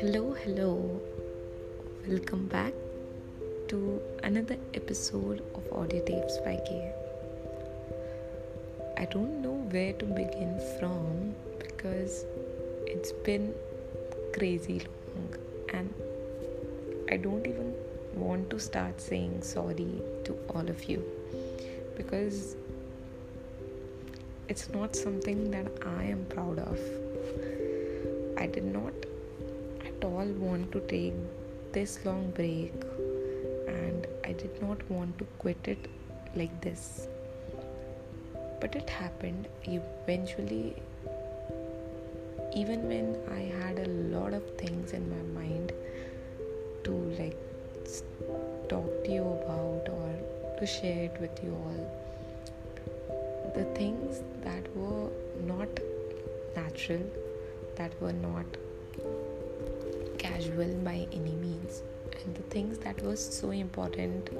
Hello, hello. Welcome back to another episode of Audio Tapes by K. I don't know where to begin from because it's been crazy long and I don't even want to start saying sorry to all of you because it's not something that I am proud of. I did not at all want to take this long break and I did not want to quit it like this. But it happened eventually, even when I had a lot of things in my mind to like talk to you about or to share it with you all. The things that were not natural, that were not casual by any means and the things that was so important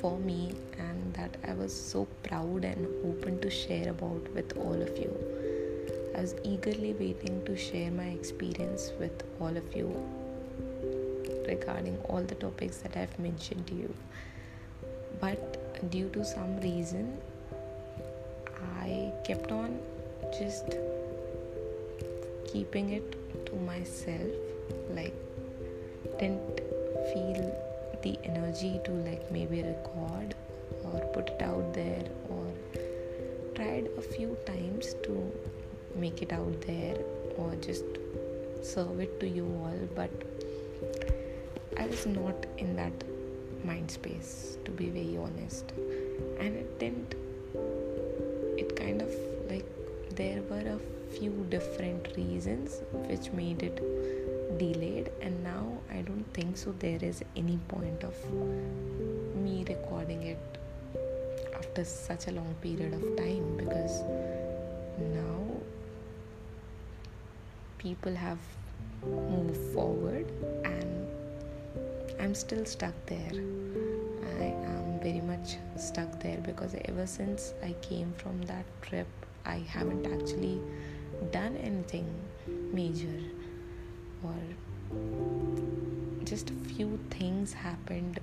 for me and that I was so proud and open to share about with all of you. I was eagerly waiting to share my experience with all of you regarding all the topics that I've mentioned to you. But due to some reason, I kept on just keeping it to myself like didn't feel the energy to like maybe record or put it out there or tried a few times to make it out there or just serve it to you all but i was not in that mind space to be very honest. And it didn't it kind of like there were a few different reasons which made it delayed and now i don't think so there is any point of me recording it after such a long period of time because now people have moved forward and i'm still stuck there. I am very much stuck there because ever since i came from that trip i haven't actually done anything major or just a few things happened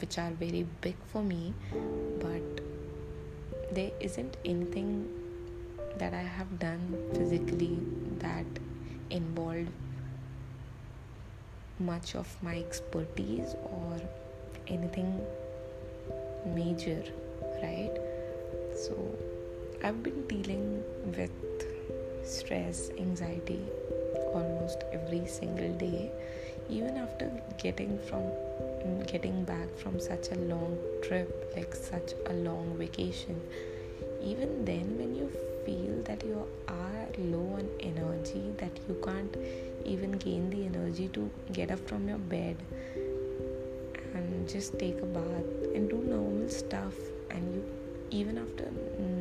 which are very big for me but there isn't anything that i have done physically that involved much of my expertise or anything major right? So i've been dealing with stress anxiety almost every single day even after getting from mm, getting back from such a long trip like such a long vacation even then when you feel that you are low on energy that you can't even gain the energy to get up from your bed and just take a bath and do normal stuff and you even after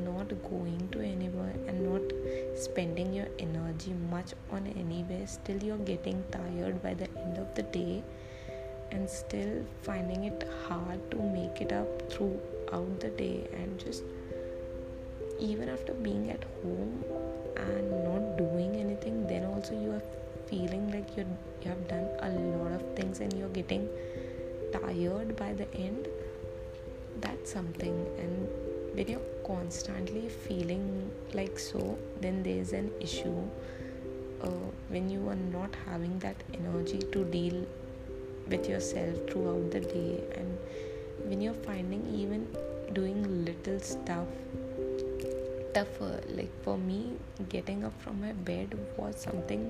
not going to anywhere and not spending your energy much on anywhere still you're getting tired by the end of the day and still finding it hard to make it up throughout the day and just even after being at home and not doing anything then also you are feeling like you you have done a lot of things and you're getting tired by the end. That's something. And when you're constantly feeling like so then there's an issue uh, when you are not having that energy to deal with yourself throughout the day. And when you're finding even doing little stuff tougher like for me getting up from my bed was something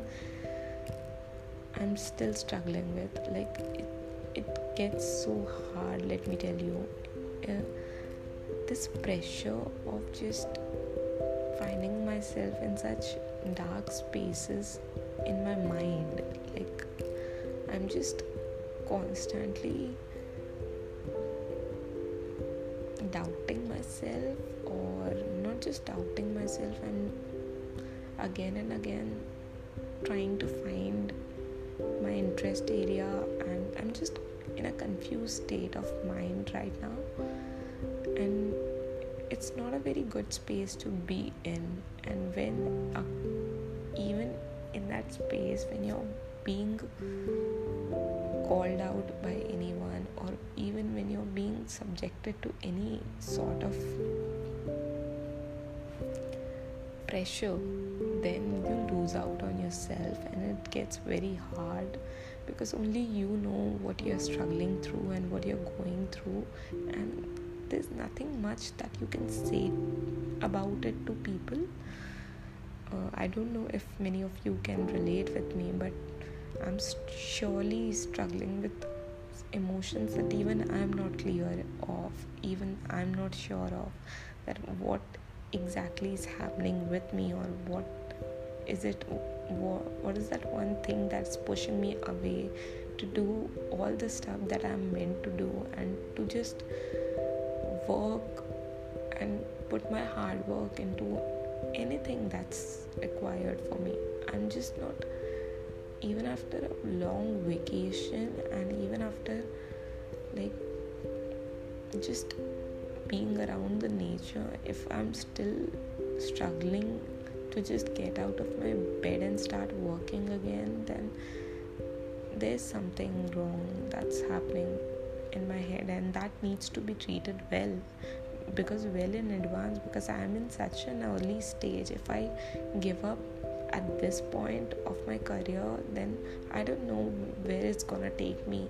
i'm still struggling with. Like it, it gets so hard let me tell you. Uh, this pressure of just finding myself in such dark spaces in my mind like i'm just constantly doubting myself or not just doubting myself and again and again trying to find my interest area. And i'm just in a confused state of mind right now and it's not a very good space to be in. And when uh, even in that space when you're being called out by anyone or even when you're being subjected to any sort of pressure then you lose out on yourself. And it gets very hard because only you know what you're struggling through and what you're going through. And there's nothing much that you can say about it to people. Uh, i don't know if many of you can relate with me but i'm surely struggling with emotions that even i'm not clear of even i'm not sure of that what exactly is happening with me or what is it what, what is that one thing that's pushing me away to do all the stuff that i'm meant to do and to just work and put my hard work into anything that's required for me. I'm just not even after a long vacation and even after like just being around the nature if i'm still struggling to just get out of my bed and start working again then there's something wrong that's happening in my head and that needs to be treated well. Because well in advance because i'm in such an early stage if i give up at this point of my career then i don't know where it's gonna take me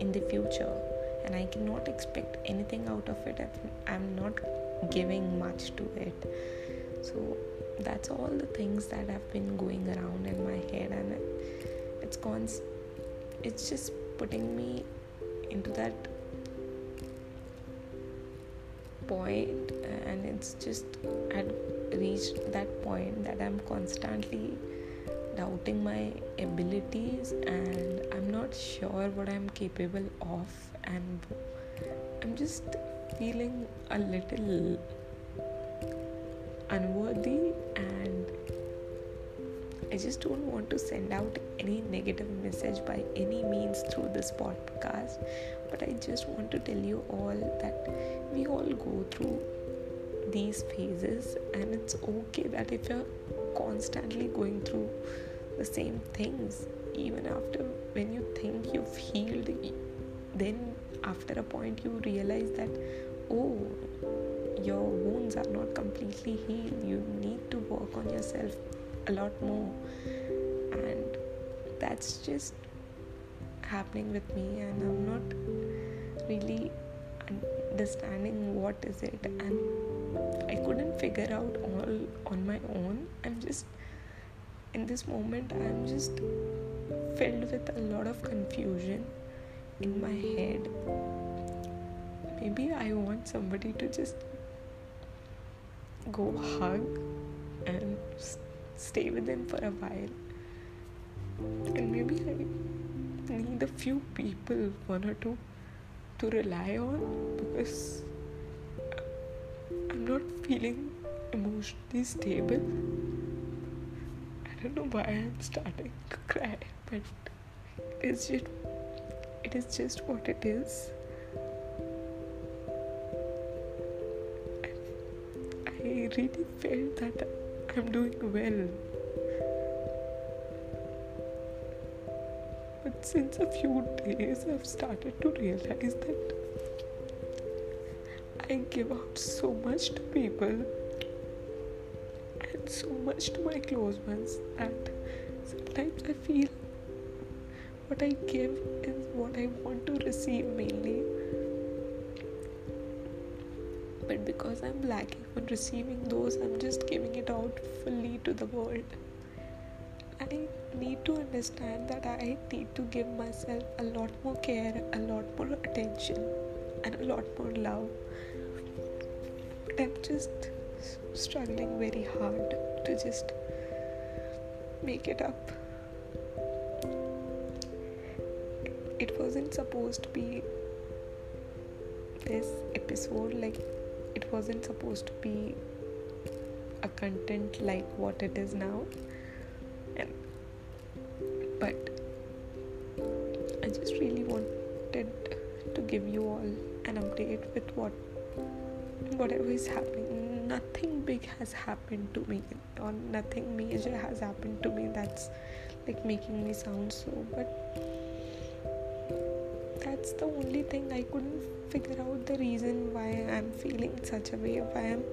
in the future. And i cannot expect anything out of it if i'm not giving much to it. So that's all the things that have been going around in my head and it, it's it's just putting me into that point and it's just i had reached that point that i'm constantly doubting my abilities and i'm not sure what i'm capable of and i'm just feeling a little unworthy and I just don't want to send out any negative message by any means through this podcast, but I just want to tell you all that we all go through these phases, and it's okay that if you're constantly going through the same things, even after when you think you've healed, then after a point you realize that oh, your wounds are not completely healed, you need to work on yourself a lot more. And that's just happening with me and i'm not really understanding what is it. And i couldn't figure out all on my own. I'm just in this moment i'm just filled with a lot of confusion in my head. Maybe i want somebody to just go hug stay with them for a while. And maybe I need a few people, one or two, to rely on because I'm not feeling emotionally stable. I don't know why I'm starting to cry, but it's just it is just what it is. I really felt that I'm doing well. But since a few days, I've started to realize that I give out so much to people and so much to my close ones that sometimes I feel what I give is what I want to receive mainly but because I'm lacking on receiving those, I'm just giving it out fully to the world. I need to understand that I need to give myself a lot more care, a lot more attention, and a lot more love. But I'm just struggling very hard to just make it up. It wasn't supposed to be this episode like wasn't supposed to be a content like what it is now. And but i just really wanted to give you all an update with what whatever is happening. Nothing big has happened to me or nothing major has happened to me that's like making me sound so but the only thing i couldn't figure out the reason why i'm feeling such a way why i'm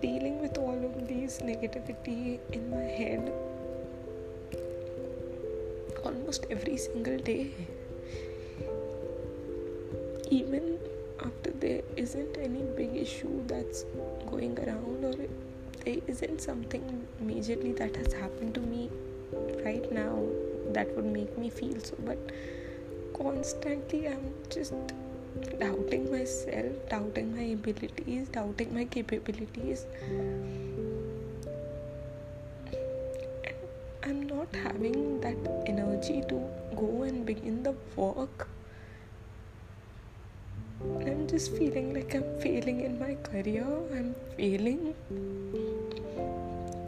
dealing with all of these negativity in my head almost every single day. Even after there isn't any big issue that's going around or there isn't something majorly that has happened to me right now that would make me feel so but constantly i'm just doubting myself doubting my abilities doubting my capabilities i'm not having that energy to go and begin the work I'm just feeling like I'm failing in my career. I'm failing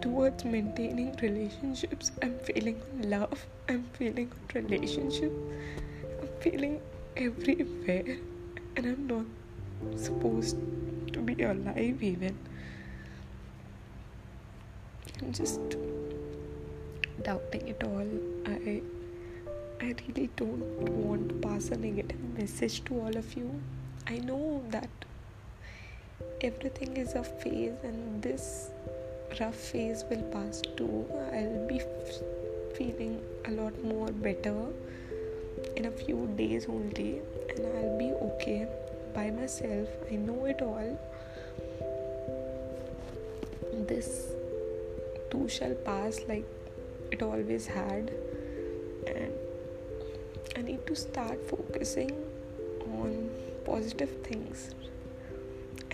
towards maintaining relationships. I'm failing on love. I'm failing on relationship. I'm failing everywhere. And I'm not supposed to be alive even. I'm just doubting it all. I I really don't want to pass a negative message to all of you. I know that everything is a phase and this rough phase will pass too. I'll be feeling a lot more better in a few days only and I'll be okay by myself. I know it all. This too shall pass like it always had and I need to start focusing on positive things.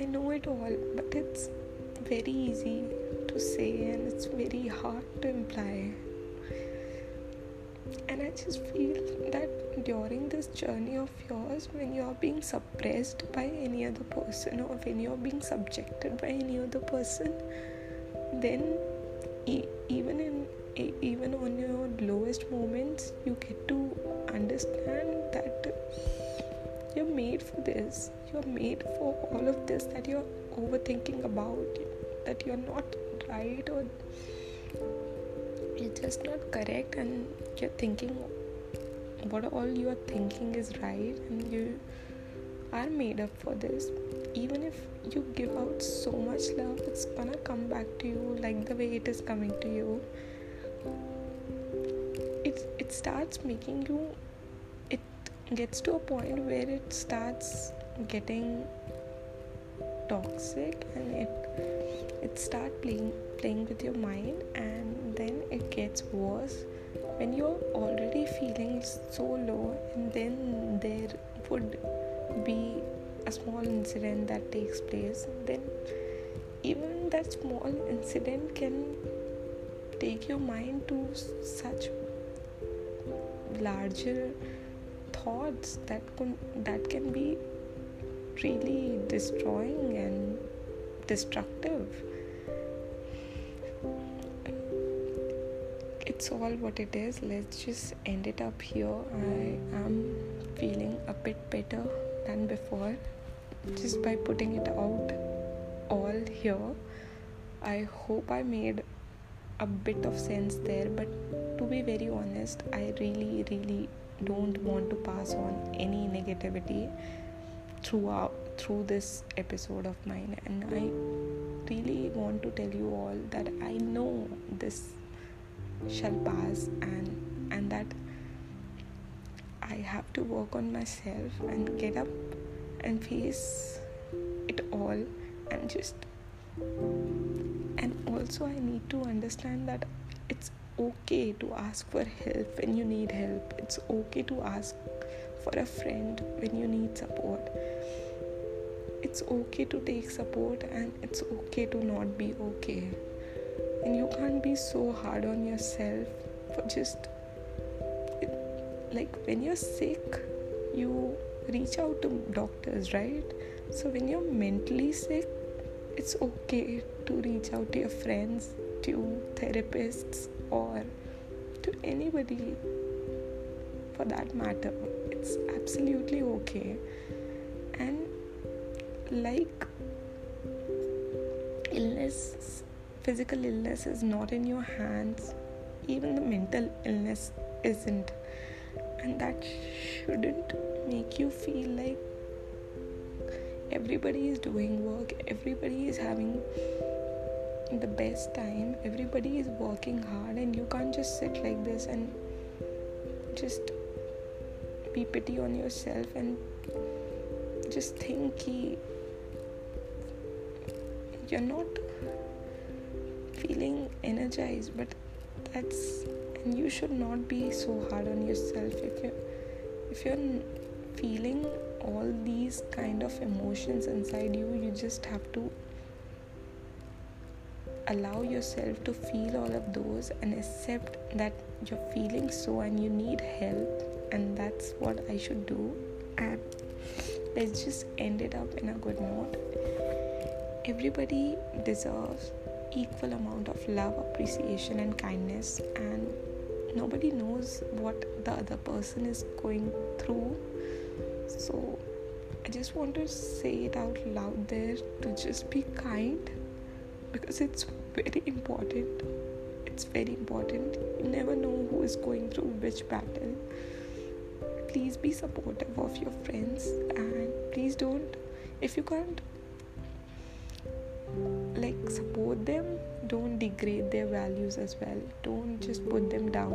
I know it all, but it's very easy to say and it's very hard to imply. And I just feel during this journey of yours, when you're being suppressed by any other person or when you're being subjected by any other person, then e- even in even on your lowest moments, you get to understand that you're made for this. You're made for all of this that you're overthinking about that you're not right or you're just not correct and you're thinking what all you are thinking is right and you are made up for this. Even if you give out so much love it's gonna come back to you like the way it is coming to you. It it starts making you it gets to a point where it starts getting toxic and it it start playing playing with your mind and then it gets worse when you're already feeling so low and then there would be a small incident that takes place then even that small incident can take your mind to such larger thoughts that can that can be really destroying and destructive it's all what it is. Let's just end it up here. I am feeling a bit better than before just by putting it out all here. I hope i made a bit of sense there but to be very honest i really really don't want to pass on any negativity throughout through this episode of mine. And i really want to tell you all that i know this shall pass and and that i have to work on myself and get up and face it all and just and also i need to understand that it's okay to ask for help when you need help. It's okay to ask for a friend when you need support. It's okay to take support and it's okay to not be okay. And you can't be so hard on yourself for just like when you're sick, you reach out to doctors, right? So when you're mentally sick, it's okay to reach out to your friends, to therapists, or to anybody for that matter. It's absolutely okay. And like illness physical illness is not in your hands, even the mental illness isn't. And that shouldn't make you feel like everybody is doing work, everybody is having the best time, everybody is working hard, and you can't just sit like this and just be pity on yourself and just think you're not feeling energized but that's and you should not be so hard on yourself. If you if you're feeling all these kind of emotions inside you you just have to allow yourself to feel all of those and accept that you're feeling so and you need help and that's what i should do. And let's just end it up in a good note. Everybody deserves equal amount of love appreciation and kindness and nobody knows what the other person is going through. So i just want to say it out loud there to just be kind because it's very important. It's very important. You never know who is going through which battle. Please be supportive of your friends and please don't if you can't like support them don't degrade their values as well. Don't just put them down.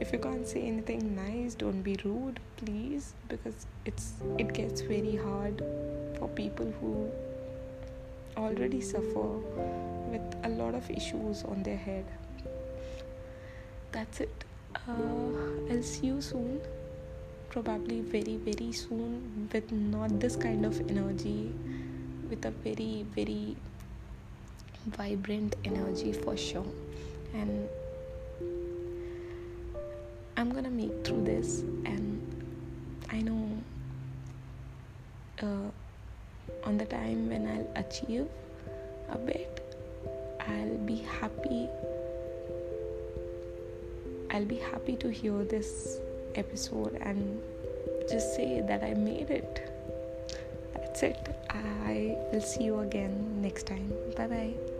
If you can't say anything nice don't be rude please because it's it gets very hard for people who already suffer with a lot of issues on their head. That's it. Uh, i'll see you soon. Probably very very soon with not this kind of energy with a very very vibrant energy for sure. And i'm gonna make through this and i know uh, on the time when i'll achieve a bit i'll be happy. I'll be happy to hear this episode and just say that i made it. That's it. I will see you again next time. Bye bye